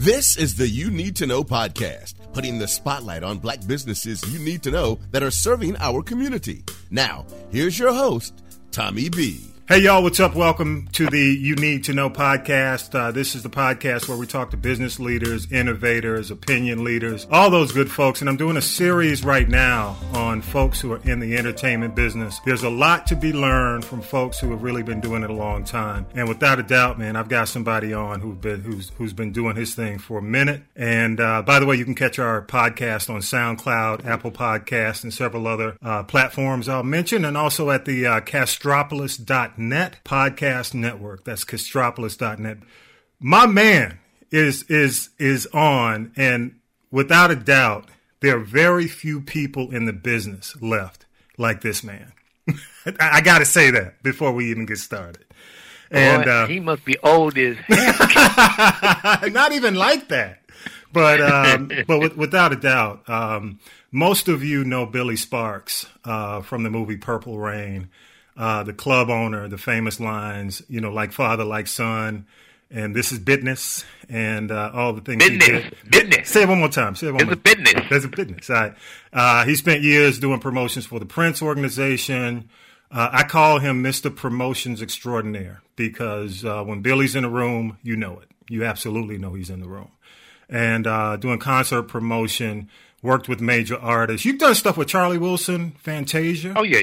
This is the You Need to Know podcast, putting the spotlight on black businesses you need to know that are serving our community. Now, here's your host, Tommy B. Hey, y'all, what's up? Welcome to the You Need to Know podcast. Uh, this is the podcast where we talk to business leaders, innovators, opinion leaders, all those good folks. And I'm doing a series right now on folks who are in the entertainment business. There's a lot to be learned from folks who have really been doing it a long time. And without a doubt, man, I've got somebody on who's been, who's, who's been doing his thing for a minute. And uh, by the way, you can catch our podcast on SoundCloud, Apple Podcasts, and several other uh, platforms I'll mention, and also at the uh, castropolis.net Net Podcast Network. That's Castropolis.net. My man is is is on, and without a doubt, there are very few people in the business left like this man. I got to say that before we even get started. And Boy, uh, he must be old as not even like that. But um, but with, without a doubt, um, most of you know Billy Sparks uh, from the movie Purple Rain uh, the club owner, the famous lines, you know, like father, like son, and this is business, and uh, all the things business, he did. Business. Say it one more time. Say it one There's more. a business. There's a business. All right. Uh, he spent years doing promotions for the Prince organization. Uh, I call him Mr. Promotions Extraordinaire because uh, when Billy's in the room, you know it. You absolutely know he's in the room. And uh, doing concert promotion, worked with major artists. You've done stuff with Charlie Wilson, Fantasia. Oh yeah,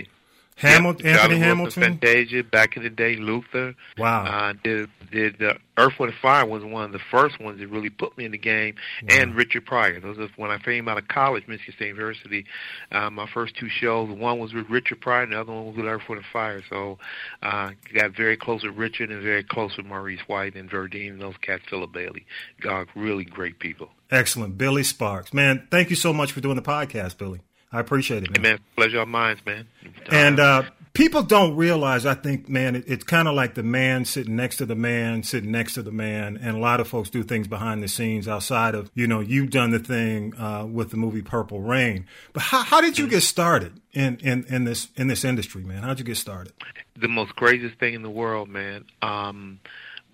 Hamilton, yep. Anthony Hamilton, Fantasia, back in the day, Luther. Wow. Uh, did did uh, Earth, Wind, and Fire was one of the first ones that really put me in the game, wow. and Richard Pryor. Those are when I came out of college, Michigan State University. Uh, my first two shows, one was with Richard Pryor, and the other one was with Earth, Wind, and Fire. So, uh, got very close with Richard and very close with Maurice White and Verdine and those cats, Philip Bailey. God, really great people. Excellent, Billy Sparks, man. Thank you so much for doing the podcast, Billy. I appreciate it, man. Hey, man pleasure of mine, man. And uh, people don't realize, I think, man, it, it's kind of like the man sitting next to the man, sitting next to the man. And a lot of folks do things behind the scenes outside of, you know, you've done the thing uh, with the movie Purple Rain. But how, how did you get started in, in, in this in this industry, man? How'd you get started? The most craziest thing in the world, man. Um,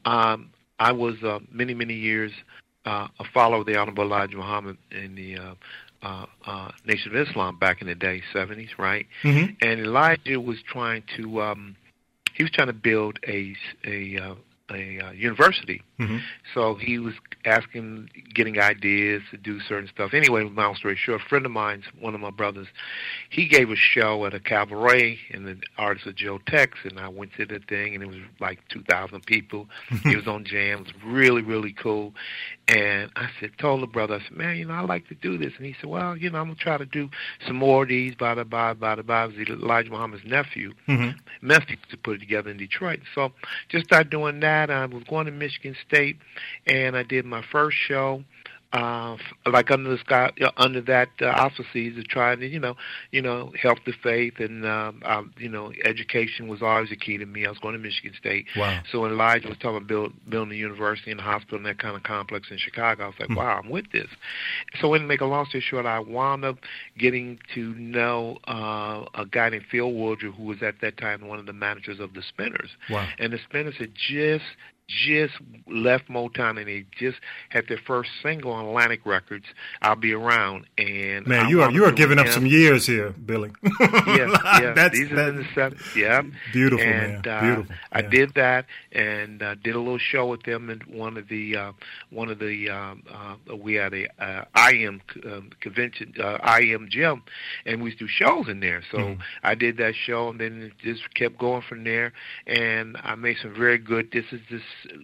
um, I was uh, many, many years uh, a follower of the Honorable Elijah Muhammad in the uh, uh, uh, Nation of Islam back in the day, 70s, right? Mm-hmm. And Elijah was trying to, um, he was trying to build a a uh, a uh, university. Mm-hmm. So he was asking, getting ideas to do certain stuff. Anyway, long story short, a friend of mine, one of my brothers, he gave a show at a cabaret, and the artist was Joe Tex, and I went to the thing, and it was like 2,000 people. he was on jam. It was really, really cool. And I said, told the brother, I said, man, you know, I like to do this. And he said, well, you know, I'm going to try to do some more of these, blah, blah, blah, blah, blah. It was Elijah Muhammad's nephew, mm-hmm. Memphis, to put it together in Detroit. So just started doing that. I was going to Michigan State, and I did my first show uh, like under the sky, uh, under that uh, auspices to trying to, you know, you know, help the faith and, um, uh, you know, education was always a key to me. I was going to Michigan State. Wow. So when Elijah was talking about build, building a university and a hospital and that kind of complex in Chicago, I was like, Hmm. wow, I'm with this. So to make a long story short, I wound up getting to know uh, a guy named Phil Woodruff, who was at that time one of the managers of the Spinners. Wow. And the Spinners had just just left Motown and they just had their first single on Atlantic Records, "I'll Be Around." And Man, I you are you are giving up some years here, Billy. yeah, yeah. that's These are that- in the seventies. Yeah, beautiful, and, man. Uh, Beautiful. I Yeah. did that and uh, did a little show with them in one of the uh, one of the um, uh, we had a uh, IM um, convention, uh, IM gym, and we used to do shows in there. So Mhm. I did that show, and then it just kept going from there. And I made some very good. This is this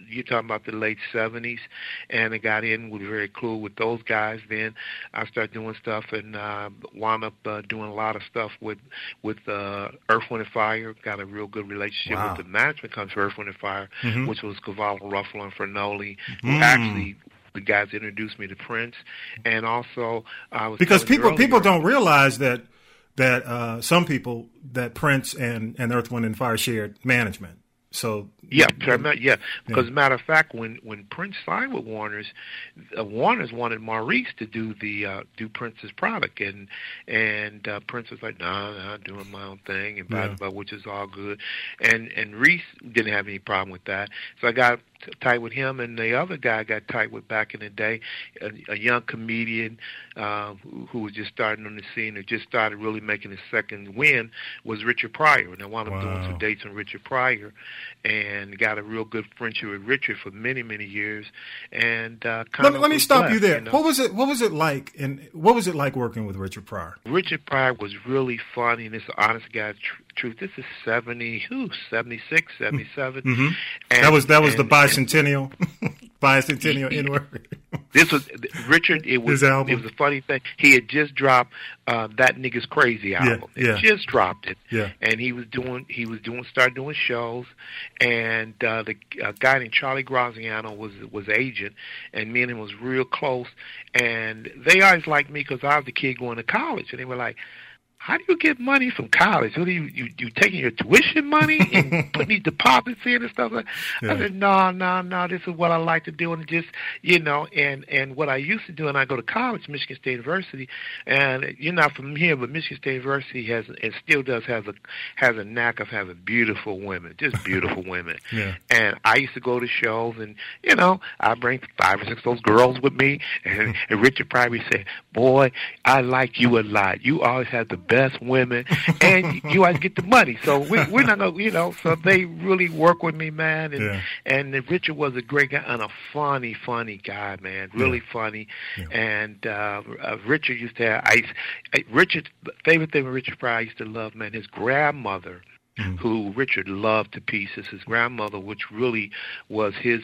you're talking about the late '70s, and I got in was very cool with those guys. Then I started doing stuff and uh, wound up uh, doing a lot of stuff with with uh, Earth, Wind, and Fire. Got a real good relationship Wow. with the management company for Earth, Wind, and Fire, Mhm. which was Cavallo, Ruffalo, and Fargnoli, who Mm. actually the guys introduced me to Prince, and also I was because people people don't realize that that uh, some people that Prince and and Earth Wind and Fire shared management. So Yeah, trem- yeah. Because a matter of fact, when when Prince signed with Warner's, uh, Warner's wanted Maurice to do the uh, do Prince's product, and and uh, Prince was like, "Nah, nah, I'm doing my own thing," and blah, Yeah. blah, blah, which is all good. And and Reese didn't have any problem with that. So I got tight with him, and the other guy I got tight with back in the day, a, a young comedian uh, who, who was just starting on the scene, or just started really making his second win, was Richard Pryor. And I wound up Wow. doing some dates on Richard Pryor, and got a real good friendship with Richard for many, many years. And uh, kind Let, of let me stop you there. know. What was it? What was it like? And what was it like working with Richard Pryor? Richard Pryor was really funny, and this honest guy, tr- truth. This is 70, who, 76, 77. hmm And- that was that was the and- and bicentennial, bicentennial N word. This was Richard. It was album. it was a funny thing. He had just dropped uh, that nigga's crazy album. yeah. He just dropped it. Yeah. And he was doing he was doing started doing shows, and uh, the uh, guy named Charlie Graziano was was agent, and me and him was real close. And they always liked me because I was the kid going to college, and they were like. How do you get money from college? What are you you, you taking your tuition money and putting these deposits in and stuff like? Yeah. I said, no, no, no. This is what I like to do, and just you know, and and what I used to do, and I go to college, Michigan State University, and you're not from here, but Michigan State University has and still does have a has a knack of having beautiful women, just beautiful women. Yeah. And I used to go to shows, and you know, I bring five or six of those girls with me, and, and Richard probably said, "Boy, I like you a lot. You always have the best women, and you always get the money. So we, we're not gonna, you know." So they really work with me, man. And Yeah. and Richard was a great guy and a funny, funny guy, man. Really funny. Yeah. And uh, uh, Richard used to have. I, used- I Richard favorite thing with Richard Pryor I used to love, man. His grandmother Mhm. who Richard loved to pieces. His grandmother, which really was his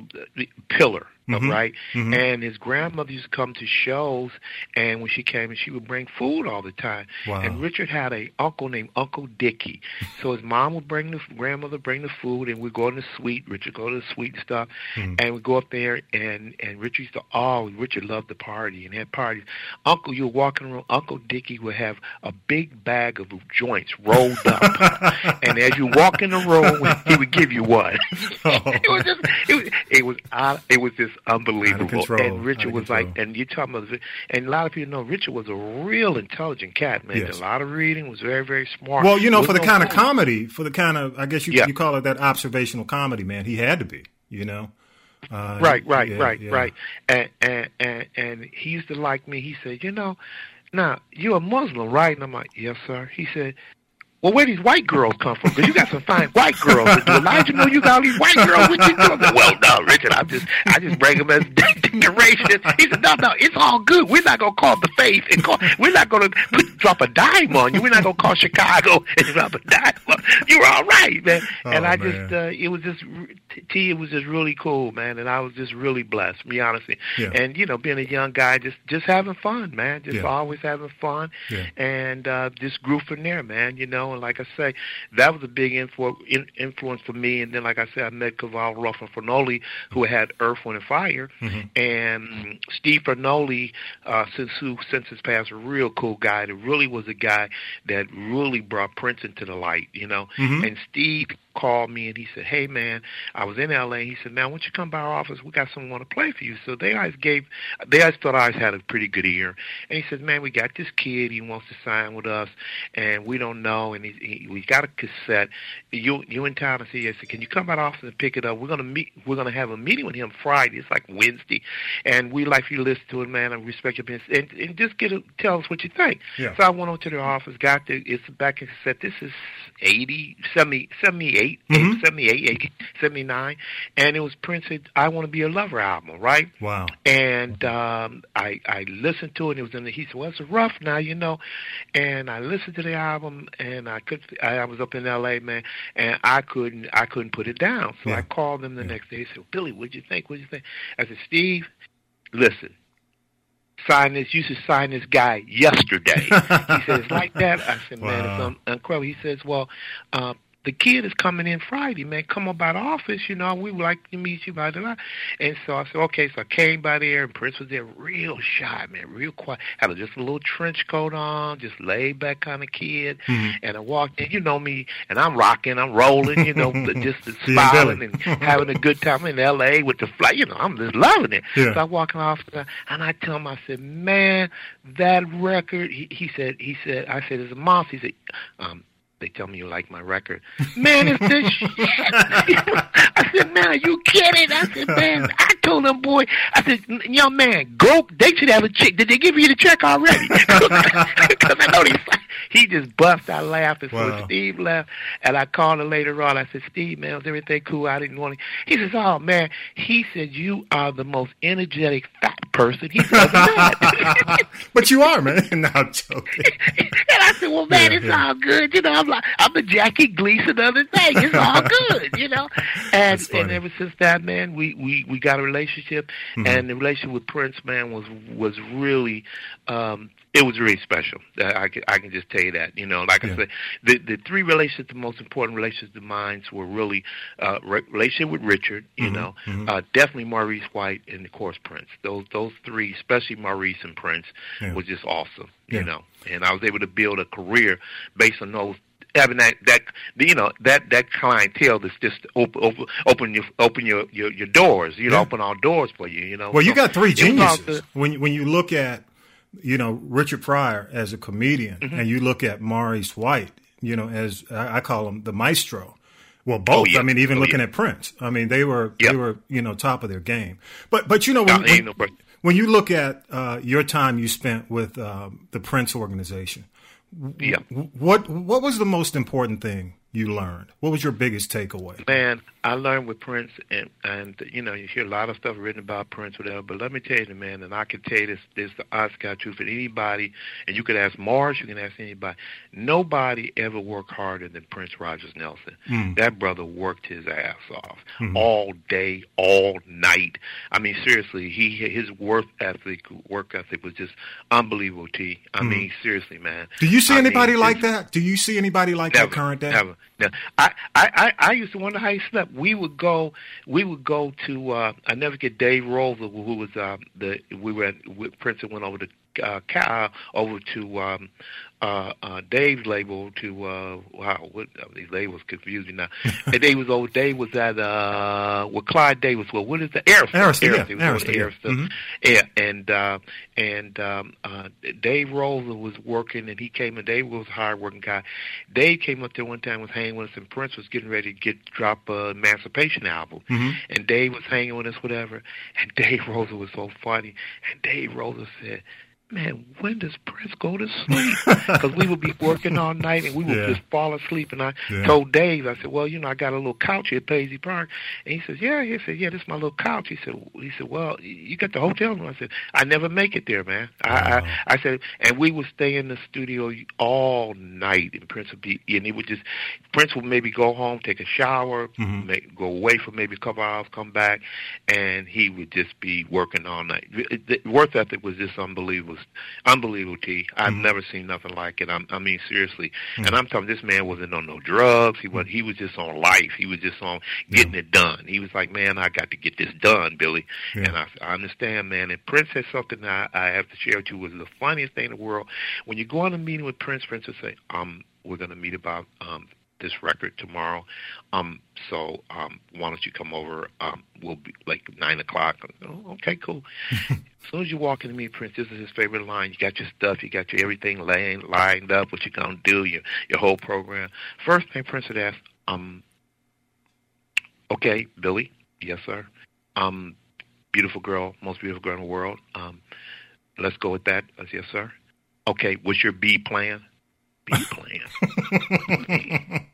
uh, pillar, Mhm. right? Mhm. And his grandmother used to come to shows, and when she came, and she would bring food all the time. Wow. And Richard had a uncle named Uncle Dickie. So his mom would bring the grandmother bring the food, and we'd go in the suite. Richard go to the suite and stuff, Mhm. and we'd go up there, and and Richard used to oh, Richard loved the party and had parties. Uncle, you were walking around. Uncle Dickie would have a big bag of joints rolled up, and as you walk in the room, he would give you one. it was just it was it was uh, it was just unbelievable. And Richard was control. like, and you're talking about, and a lot of people know Richard was a real intelligent cat, man. Did Yes. a lot of reading, was very very smart. Well, you know, for the no kind of comedy, for the kind of, I guess you Yeah. you call it that observational comedy, man. He had to be, you know. Uh, right, right, yeah, right, yeah. right. And, and and and he used to like me. He said, you know, now you're a Muslim, right? And I'm like, yes, sir. He said. Well, where these white girls come from? Because you got some fine white girls. And do Elijah know you got all these white girls? What you doing? Said, well, no, Richard. I just, I just bring them as decorations. He said, no, no, it's all good. We're not gonna call the faith and call. We're not gonna put, drop a dime on you. We're not gonna call Chicago and drop a dime. on you. You're all right, man. and Oh, I man. just, uh, it was just, T, it was just really cool, man. And I was just really blessed, to be honest. Yeah. And you know, being a young guy, just, just having fun, man. Just Yeah. always having fun Yeah. and uh, just grew from there, man. You know, and like I say, that was a big influ- in- influence for me. And then, like I said, I met Caval Ruff and Fargnoli, who had Earth, Wind, and Fire, Mhm. and Steve Fargnoli, uh, since who since his past, a real cool guy. That really was a guy that really brought Prince into the light. You know, Mhm. and Steve called me and he said, "Hey man, I was in L.A." He said, "Man, why don't you come by our office? We got someone want to play for you." So they always gave, they always thought I always had a pretty good ear. And he said, "Man, we got this kid. He wants to sign with us, and we don't know. And he, he we got a cassette. You you in town?" I said, "Yes." Said, "Can you come by the office and pick it up? We're gonna meet. We're gonna have a meeting with him Friday. It's like Wednesday, and we like you to listen to it, man. And respect your opinion, and, and just get a, tell us what you think." Yeah. So I went over to the office, got the it's back cassette. This is 80, 70, 78, Mhm. 78, 80, 79, and it was Prince said, "I Want to Be a Lover" album, right? Wow. And um, I I listened to it. And it was in the. He said, "Well, it's rough now, you know." And I listened to the album, and I could. I, I was up in L.A., man, and I couldn't. I couldn't put it down. So Yeah. I called them the Yeah. next day. He said, "Billy, what'd you think? What'd you think?" I said, "Steve, listen." Sign this. You should sign this guy yesterday. he says like that." I said, "Man, Wow. it's un- incredible." He says, "Well, uh, the kid is coming in Friday, man. Come on by the office, you know. We would like to meet you by the And so I said, okay. So I came by there, and Prince was there, real shy, man, real quiet. Had a, just a little trench coat on, just laid back kind of kid. Mhm. And I walked in, you know me, and I'm rocking, I'm rolling, you know, just smiling and having a good time in L.A. with the flight. You know, I'm just loving it. Yeah. So I walk in the office, and I tell him, I said, man, that record. He, he said, he said, I said, it's a monster. He said, um, they tell me you like my record. Man, it's this shit. I said, man, are you kidding? I said, man, I told them, boy, I said, young man, go. They should have a check. Did they give you the check already? Because I know they. He just bust out laughing. Wow. So Steve left, and I called him later on. I said, Steve, man, was everything cool? I didn't want to. He says, oh man. He said, you are the most energetic fat person. He said, but you are, man. no, I'm joking. and I said, well, man, yeah, it's yeah. all good. You know, I'm like, I'm a Jackie Gleason other thing. It's all good, you know. And and ever since that, man, we we we got a relationship, mm-hmm. and the relationship with Prince, man, was was really um it was really special. I can I can just tell you that. You know, like yeah. I said, the the three relationships, the most important relationships of mine were really uh, re- relationship with Richard. You mm-hmm. know, mm-hmm. Uh, definitely Maurice White and of course Prince. Those those three, especially Maurice and Prince, yeah. was just awesome. Yeah. You know, and I was able to build a career based on those having that that you know that that clientele that's just open open open your open your your, your doors you know open all doors for you you know well you got three geniuses when when you look at you know Richard Pryor as a comedian, mm-hmm. and you look at Maurice White, you know, as I call him the maestro. Well, both. Oh, yeah. I mean, even oh, looking yeah. at Prince. I mean, they were yep. they were you know top of their game. But but you know when, when, no when you look at uh, your time you spent with uh, the Prince organization, yeah. what what was the most important thing you learned? What was your biggest takeaway? Man, I learned with Prince, and and you know you hear a lot of stuff written about Prince, whatever. But let me tell you, man, and I can tell you this, this is the Oscar truth. For anybody, and you could ask Mars, you can ask anybody. Nobody ever worked harder than Prince Rogers Nelson. Mm. That brother worked his ass off mm-hmm. all day, all night. I mean, seriously, he his work ethic, work ethic was just unbelievable. T. I mm. mean, seriously, man. Do you see I anybody mean, like that? Do you see anybody like never, that current day? Never. Now, I, I, I used to wonder how he slept. We would go, we would go to. Uh, I never get Dave Rosa, who was uh, the. We were at Princeton went over to uh, uh, over to um, uh, uh, Dave's label to uh, wow, what uh, these labels confuse me now. and Dave was old. Dave was at uh, well, Clive Davis. Well, what is that? Arista. Arista. Arista. Yeah. Arista. Arista. Yeah. Mm-hmm. yeah. And uh, and um, uh, Dave Rosa was working, and he came. And Dave was a hard working guy. Dave came up there one time was hanging with us, and Prince was getting ready to get drop a Emancipation album, mm-hmm. and Dave was hanging with us, whatever. And Dave Rosa was so funny, and Dave Rosa said man, when does Prince go to sleep? Because we would be working all night and we would yeah. just fall asleep. And I yeah. told Dave, I said, well, you know, I got a little couch here at Paisley Park. And he says, yeah. He said, yeah, this is my little couch. He said, he said, well, you got the hotel room. I said, I never make it there, man. Wow. I, I, I said, and we would stay in the studio all night. And Prince would be, and he would just, Prince would maybe go home, take a shower, mm-hmm. make, go away for maybe a couple hours, come back, and he would just be working all night. The work ethic was just unbelievable unbelievable. T. I've mm-hmm. never seen nothing like it. I'm, I mean, seriously. Mm-hmm. And I'm talking. This man wasn't on no drugs. He was. He was just on life. He was just on getting yeah. it done. He was like, man, I got to get this done, Billy. Yeah. And I, I understand, man. And Prince said something I, I have to share with you was the funniest thing in the world. When you go on a meeting with Prince, Prince will say, um, we're going to meet about um this record tomorrow. Um, so um, why don't you come over? Um, we'll be like nine o'clock. Oh, okay, cool. as soon as you walk into me, Prince, this is his favorite line. You got your stuff, you got your everything laying, lined up, what you gonna do, your your whole program. First thing Prince would ask, um, okay, Billy, yes sir. Um, beautiful girl, most beautiful girl in the world. Um, let's go with that. Said, yes sir. Okay, what's your B plan? B plan.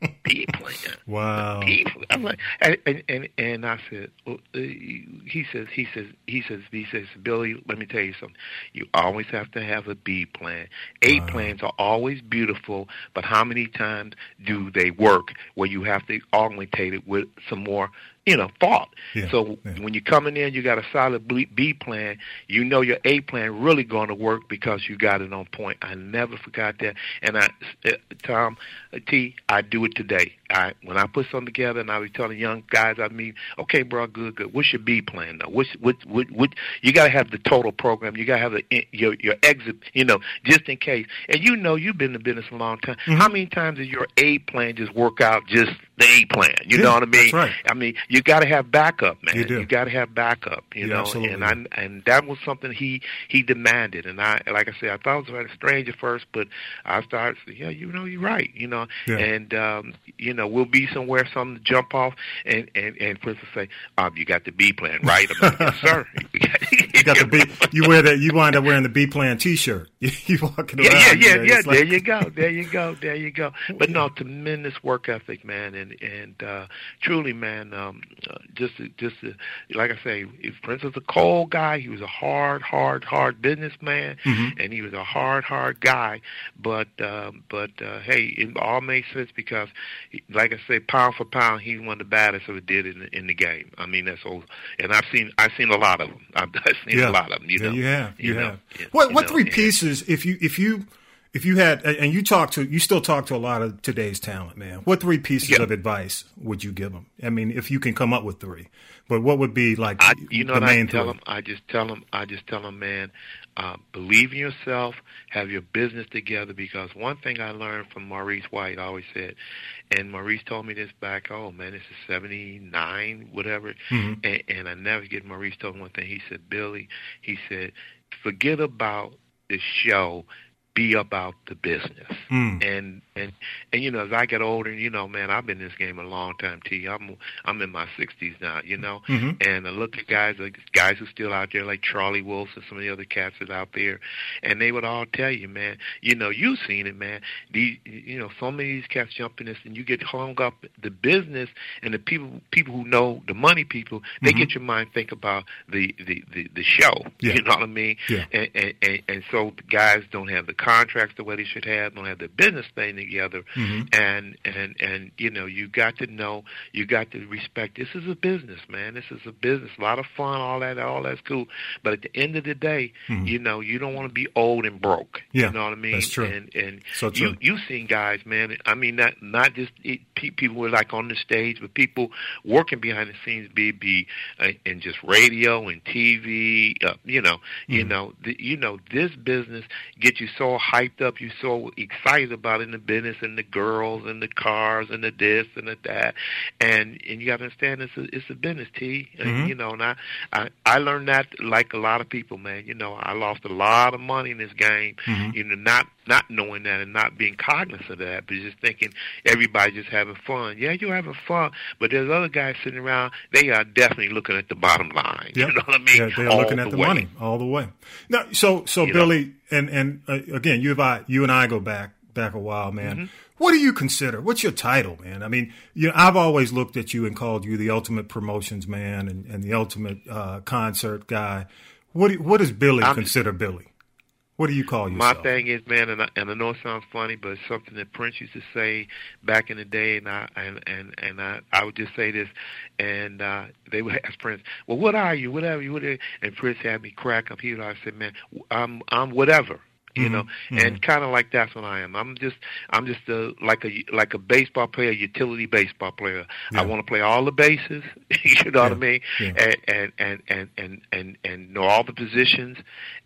Wow. Plan. I'm like, and, and and I said, well, uh, he says, he says, he says, he says, Billy, let me tell you something. You always have to have a B plan. A wow. plans are always beautiful, but how many times do they work where you have to augmentate it with some more you know, fault. Yeah, so yeah. when you're coming in you got a solid B plan. You know your A plan really going to work because you got it on point. I never forgot that. And I, uh, Tom uh, T, I do it today. I when I put something together, and I be telling young guys I mean, okay, bro, good, good. What's your B plan though? What's what what what? You got to have the total program. You got to have the your your exit. You know, just in case. And you know, you've been in the business a long time. Mm-hmm. How many times does your A plan just work out just the A plan. You Yeah, know what I mean? that's right. I mean, you got to have backup, man. You do. got to have backup. You You know, absolutely and I and that was something he he demanded. And I, like I said, I thought it was very strange at first, but I started, yeah, you know, you're right. You know, Yeah. and um, you know, we'll be somewhere, something to jump off, and and and Chris will say, um, you got the B plan, right? I'm like, yes, sir. You got the B. You wear that. You wind up wearing the B plan T-shirt. you walking around. Yeah, yeah, yeah, yeah. like- there you go, there you go, there you go. But no, tremendous work ethic, man, and and uh, truly, man, um, uh, just just uh, like I say, if Prince was a cold guy, he was a hard, hard, hard businessman, Mm-hmm. and he was a hard, hard guy. But um, but uh, hey, it all made sense because, like I say, pound for pound, he's one of the baddest ever did in the, in the game. I mean, that's all. And I've seen I've seen a lot of them. I've, I've seen yeah. a lot of them. You yeah, know, you have. You, know, have. yeah, what you what know, three pieces? If you if you if you had and you talk to you still talk to a lot of today's talent, man. What three pieces Yeah. of advice would you give them? I mean, if you can come up with three, but what would be like I, you know the what I main tell three? them? I just tell them. I just tell them, man, uh, believe in yourself. Have your business together. Because one thing I learned from Maurice White, I always said, and Maurice told me this back. Oh man, this is seventy nine, whatever. Mhm. And, and I never get Maurice told me one thing. He said, Billy, he said, forget about the show. Be about the business. Mm. And and and you know, as I get older, and you know, man, I've been in this game a long time. T. I'm I'm in my 60s now. You know, Mhm. and I look at guys like guys who still out there, like Charlie Wolf and some of the other cats that out there, and they would all tell you, man, you know, you've seen it, man. These, you know, so many of these cats jump in this, and you get hung up the business and the people people who know the money people. They Mhm. get your mind think about the the the, the show. Yeah. You know what I mean? Yeah. And, and and and so guys don't have the contracts the way they should have, don't have the business thing together, Mhm. and and and you know you got to know you got to respect this is a business man this is a business a lot of fun all that all that's cool but at the end of the day Mhm. you know you don't want to be old and broke Yeah, you know what i mean that's true. and and So true. you you've seen guys man i mean not not just it, people who are like on the stage but people working behind the scenes be be uh, in just radio and tv uh, you know you Mhm. know the, you know this business gets you so hyped up You're so excited about in the business and the girls and the cars and the this and the that and and you got to understand it's a it's a business t and, Mhm. you know and I, I i learned that like a lot of people man you know i lost a lot of money in this game Mhm. you know not not knowing that and not being cognizant of that but just thinking everybody just having fun yeah you're having fun but there's other guys sitting around they are definitely looking at the bottom line Yep. you know what i mean Yeah, they're All looking at the way. money all the way. Now, so so You know. Billy, and and uh, again, you and I, you and I go back back a while, man. Mm-hmm. What do you consider? What's your title, man? I mean, you know, I've always looked at you and called you the ultimate promotions man and, and the ultimate uh, concert guy. What do, what does Billy I'm- consider Billy? What do you call yourself? My thing is, man, and I, and I know it sounds funny, but it's something that Prince used to say back in the day, and I and and and I, I would just say this, and uh, they would ask Prince, "Well, what are you? Whatever you?" What are you? And Prince had me crack up. He would always say, "Man, I'm I'm whatever." You know, mhm. and kind of like that's what I am. I'm just, I'm just a like a like a baseball player, utility baseball player. Yeah. I want to play all the bases. you know what I mean? yeah. And, and and and and and and know all the positions,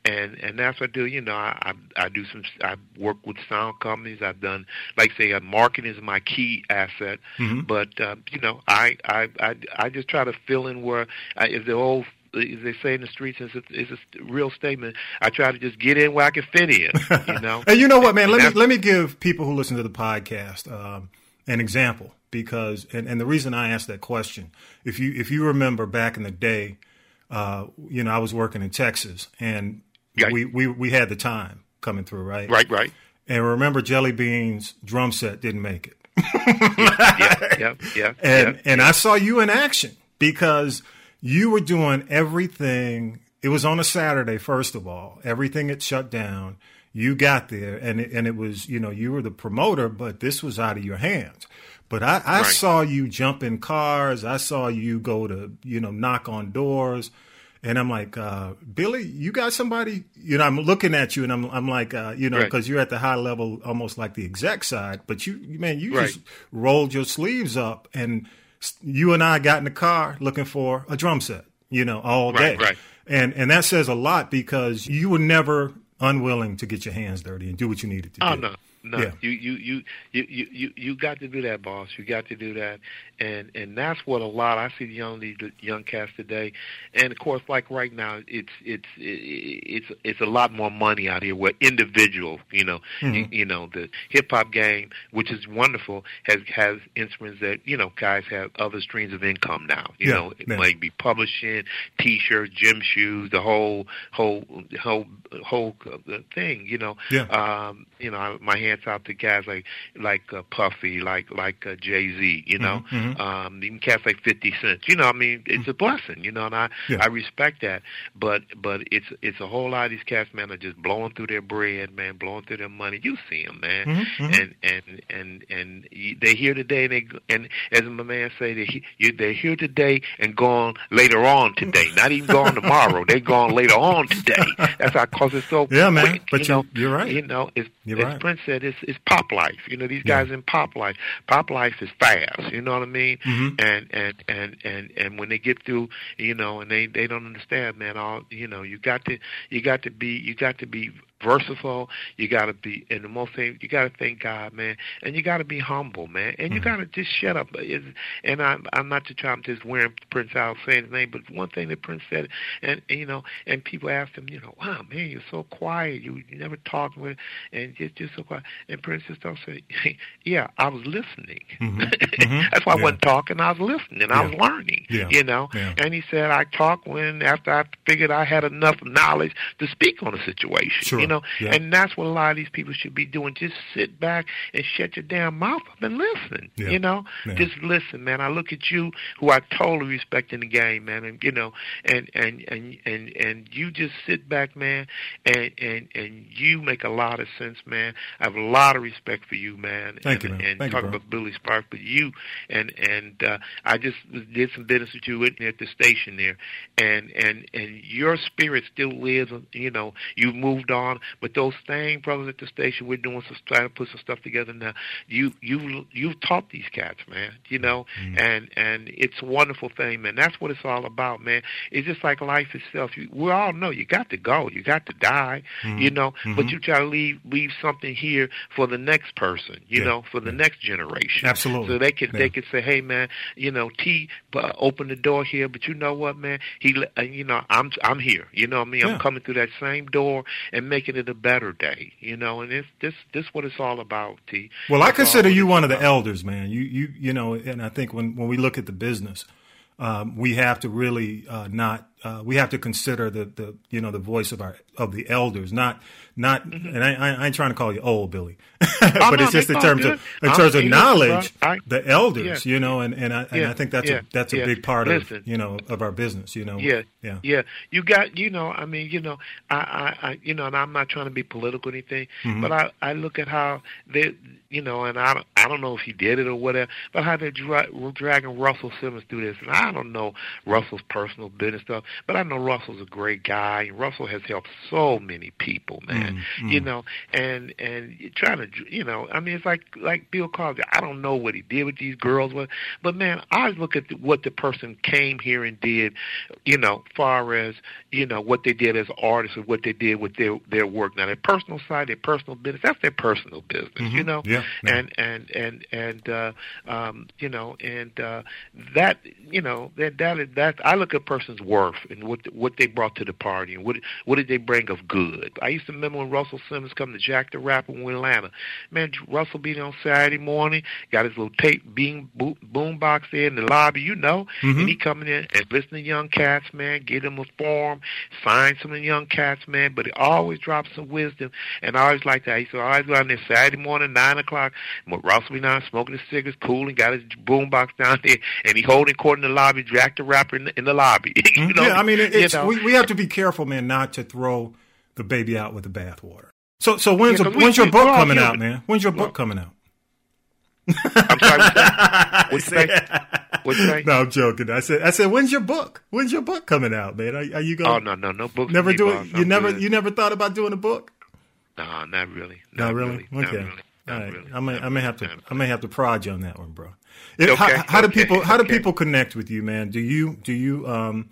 and and that's what I do. You know, I I, I do some. I work with sound companies. I've done like say, uh, marketing is my key asset. Mhm. But uh, you know, I I I I just try to fill in where I, if the old. As they say in the streets, it's a, it's a real statement. I try to just get in where I can fit in. You know, and you know what, man? Let me let me give people who listen to the podcast um, an example because, and, and the reason I asked that question, if you if you remember back in the day, uh, you know, I was working in Texas, and Right. we, we we had the time coming through, right? right, right. And remember, Jelly Bean's drum set didn't make it, Yeah, yeah, yeah. and yeah. and I saw you in action because you were doing everything. It was on a Saturday, first of all. Everything had shut down. You got there, and it, and it was you know you were the promoter, but this was out of your hands. But I, I Right. saw you jump in cars. I saw you go to you know knock on doors. And I'm like, uh, Billy, you got somebody? You know, I'm looking at you, and I'm, I'm like, uh, you know, Right. because you're at the high level, almost like the exec side. But you, man, you Right. just rolled your sleeves up, and you and I got in the car looking for a drum set. You know, all day, Right, right. and and that says a lot because you were never unwilling to get your hands dirty and do what you needed to Oh do. no, no. Yeah. You, you you you you you got to do that, boss. You got to do that, and and that's what a lot. I see the young the young cast today, and of course, like right now, it's it's it's it's a lot more money out here. Where individual, you know, Mhm. you, you know, the hip hop game, which is wonderful, has has instruments that you know guys have other streams of income now. You Yeah, know, it yeah. might be publishing, T-shirts, gym shoes, the whole whole whole whole uh, thing. You know, Yeah. um, you know, I- my hands out to guys like like uh, Puffy, like like uh, Jay Z. You know, Mhm, mhm. um, even cats like Fifty Cent. You know, I mean, it's a blessing. You know, and I Yeah. I respect that. But but it's it's a whole lot of these cats, man, are just blowing through their bread, man, blowing through their money. You see them, man, Mhm, mhm. and and and and they're here today. And they and as my man say, they they're here today and gone later on today. Not even gone tomorrow. They're gone later on today. That's how cause it's so Yeah, man. quick, But you you- know, you're right. You know, it's, You're as right. Prince said, it's it's pop life. You know, these Yeah. guys in pop life. Pop life is fast. You know what I mean? Mhm. And and and and and when they get through, you know, and they they don't understand, man. All you know, you got to you got to be you got to be versatile. You got to be, and the most thing, you got to thank God, man, and you got to be humble, man, and you Mhm. got to just shut up. It's, and I'm I'm not to try, I'm just wearing Prince out saying his name, but one thing that Prince said, and, and you know, and people asked him, you know, wow, man, you're so quiet, you, you never talk with, and just just so quiet, and Prince just don't say, yeah, I was listening. Mhm. Mhm. That's why I wasn't talking, I was listening, I was learning, Yeah. you know, Yeah. and he said I talked when after I figured I had enough knowledge to speak on a situation, Sure. you know, Yeah. and that's what a lot of these people should be doing. Just sit back and shut your damn mouth up and listen. Yeah. You know, Yeah. just listen, man. I look at you, who I totally respect in the game, man, and you know, and and and and and you just sit back, man, and and and you make a lot of sense, man. I have a lot of respect for you, man. Thank and, you, man. And Thank you, talk bro. about Billy Sparks, but you and and uh, I just did some business with you at the station there, and and and your spirit still lives. You know, you've moved on, but those same brothers at the station, we're doing some trying to put some stuff together now. You you you've taught these cats, man. You know, Mm-hmm. and and it's a wonderful thing, man. That's what it's all about, man. It's just like life itself. You, we all know you got to go, you got to die, Mhm. you know, but Mhm. you try to leave leave something here for the next person, you Yeah. know, for the next generation. Absolutely. So they could Yeah. they could say, hey man, you know, T uh, opened the door here, but you know what, man, he, uh, you know, I'm I'm here. You know what I mean? Yeah. I'm coming through that same door and making it a better day. You know, and it's this this what it's all about, T. Well, I consider you one of the elders, man. You you you know, and I think when when we look at the business, um, we have to really uh, not uh, we have to consider the the you know the voice of our of the elders, not not. And I, I, I ain't trying to call you old, Billy, but Mm-hmm. Oh, no, it's just in terms good. of in I'm terms of knowledge. I- the elders, Yeah. you know, and and I and Yeah, I think that's yeah, a that's a big part Listen. of you know of our business, you know. Yeah, yeah, yeah. You got, you know, I mean, you know, I, I, I you know, and I'm not trying to be political or anything, Mhm. but I, I look at how they, you know, and I, don't- I don't know if he did it or whatever, but how they're dra- dragging Russell Simmons through this, and I don't know Russell's personal business stuff, but I know Russell's a great guy, Russell has helped so many people, man. Mm, You know, and and you're trying to, you know, I mean, it's like like Bill Cosby. I don't know what he did with these girls, but but man, I look at the, what the person came here and did, you know, far as you know what they did as artists and what they did with their their work. Now, their personal side, their personal business, that's their personal business, you Mhm. know. Yeah, yeah. And and and and uh, um, you know, and uh, that you know that that that I look at a person's worth and what what they brought to the party and what what did they bring of good. I used to remember when Russell Simmons come to Jack the Rapper in Atlanta. Man, Russell be there on Saturday morning, got his little tape beam boom, box there in the lobby, you know, Mhm. and he coming in and listen to young cats, man, get them a form, sign some of the young cats, man, but he always drops some wisdom, and I always like that. He used to always go out there Saturday morning, nine o'clock, Russell be down smoking his cigarettes, cool, and got his boom box down there, and he holding court in the lobby, Jack the Rapper in the, in the lobby. you know, yeah, I mean, it, you it's, know. we, we have to be careful, man, not to throw the baby out with the bathwater. So, so when's, Yeah, the- 'cause we- when's your book coming out, man? When's your book Well- coming out? I'm sorry. What'd you say? What'd you say? no, I'm joking. I said, I said, when's your book? When's your book coming out, man? Are, are you going? Oh no, no, no books. Never for do it. You I'm never, good. you never thought about doing a book? No, not really. No, Not really. Not Okay. really. All Not right. really. I may, I may have to, really. I may have to prod you on that one, bro. It- Okay, How, how do people, how do people connect with you, man? Do you, do you, um,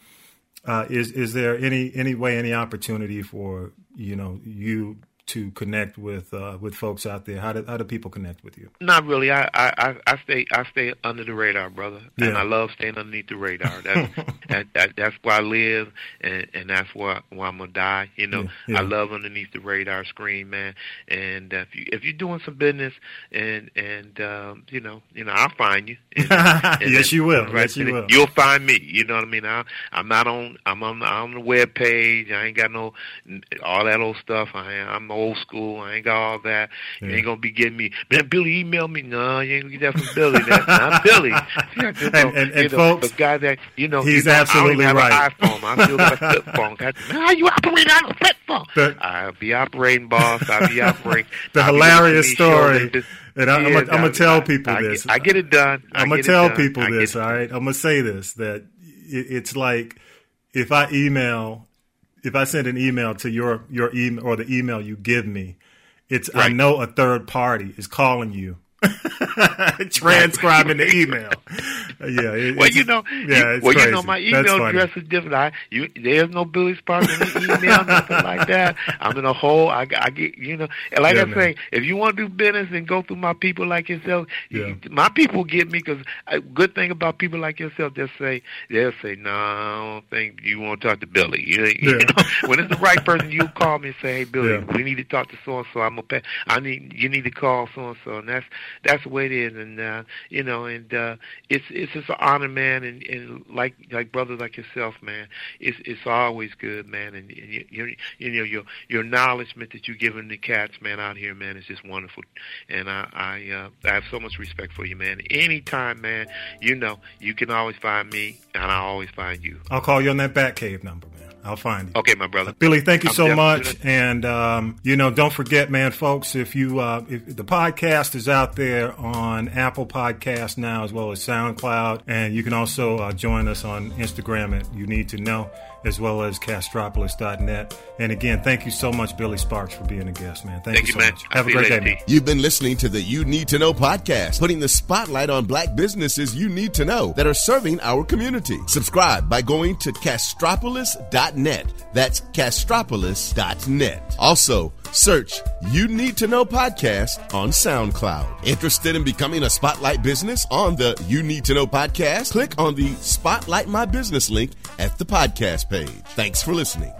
uh, is is there any any way, any opportunity for you know you to connect with uh, with folks out there? How do how do people connect with you? Not really. I I, I stay I stay under the radar, brother, yeah. and I love staying underneath the radar. That's that, that, that's where I live, and and that's where, where I'm gonna die. You know, yeah, yeah. I love underneath the radar screen, man. And if you if you're doing some business, and and um, you know you know I'll find you. And, and yes, you will. Right, yes, you will. You'll find me. You know what I mean? I, I'm not on. I'm on. I'm on the web page. I ain't got no all that old stuff. I I'm old school. I ain't got all that. Yeah. You ain't gonna be getting me. Man, Billy email me. No, you ain't gonna get that from Billy. That's not Billy. and, and, and, and folks, the guy that you know, he's you know, absolutely I don't right. Have an iPhone. I still got a flip phone. man, how you operating on a flip phone? The, I'll be operating, boss. I'll be operating. the I'll hilarious story. And I, am gonna tell people I, this. I get it done. I'm gonna tell people this. All right, I'm gonna say this that it's like if I email, if I send an email to your your email or the email you give me, it's right. I know a third party is calling you transcribing the email. Yeah. It, well, you know, yeah, well, crazy. you know, my email address is different. I, you, there's no Billy Sparks in the email, nothing like that. I'm in a hole. I, I get, you know, and like yeah, I say, if you want to do business and go through my people like yourself, yeah. you, my people get me because a good thing about people like yourself, they'll say, they'll say, no, I don't think you want to talk to Billy. You, you yeah. know, when it's the right person, you call me and say, hey, Billy, we need to talk to so and so. I'm pay. I need, you need to call so and so, and that's that's the way and uh, you know, and uh, it's it's just an honor, man, and, and like like brothers like yourself, man, it's it's always good, man, and, and you, you you know your your acknowledgement that you're giving the cats, man, out here, man, is just wonderful, and I I uh, I have so much respect for you, man. Anytime, man, you know, you can always find me, and I always find you. I'll call you on that Batcave number, man. I'll find you. Okay, my brother. Billy, thank you I'm so much. And, um, you know, don't forget, man, folks, if you, uh, if the podcast is out there on Apple Podcast now as well as SoundCloud, and you can also uh, join us on Instagram at You Need to Know as well as castropolis.net. And again, thank you so much, Billy Sparks, for being a guest, man. Thank, thank you so man. much. Have a great day, man. You've been listening to the You Need to Know podcast, putting the spotlight on black businesses you need to know that are serving our community. Subscribe by going to castropolis.net. That's castropolis.net. Also, search You Need to Know podcast on SoundCloud. Interested in becoming a Spotlight business on the You Need to Know podcast? Click on the Spotlight My Business link at the podcast page. Thanks for listening.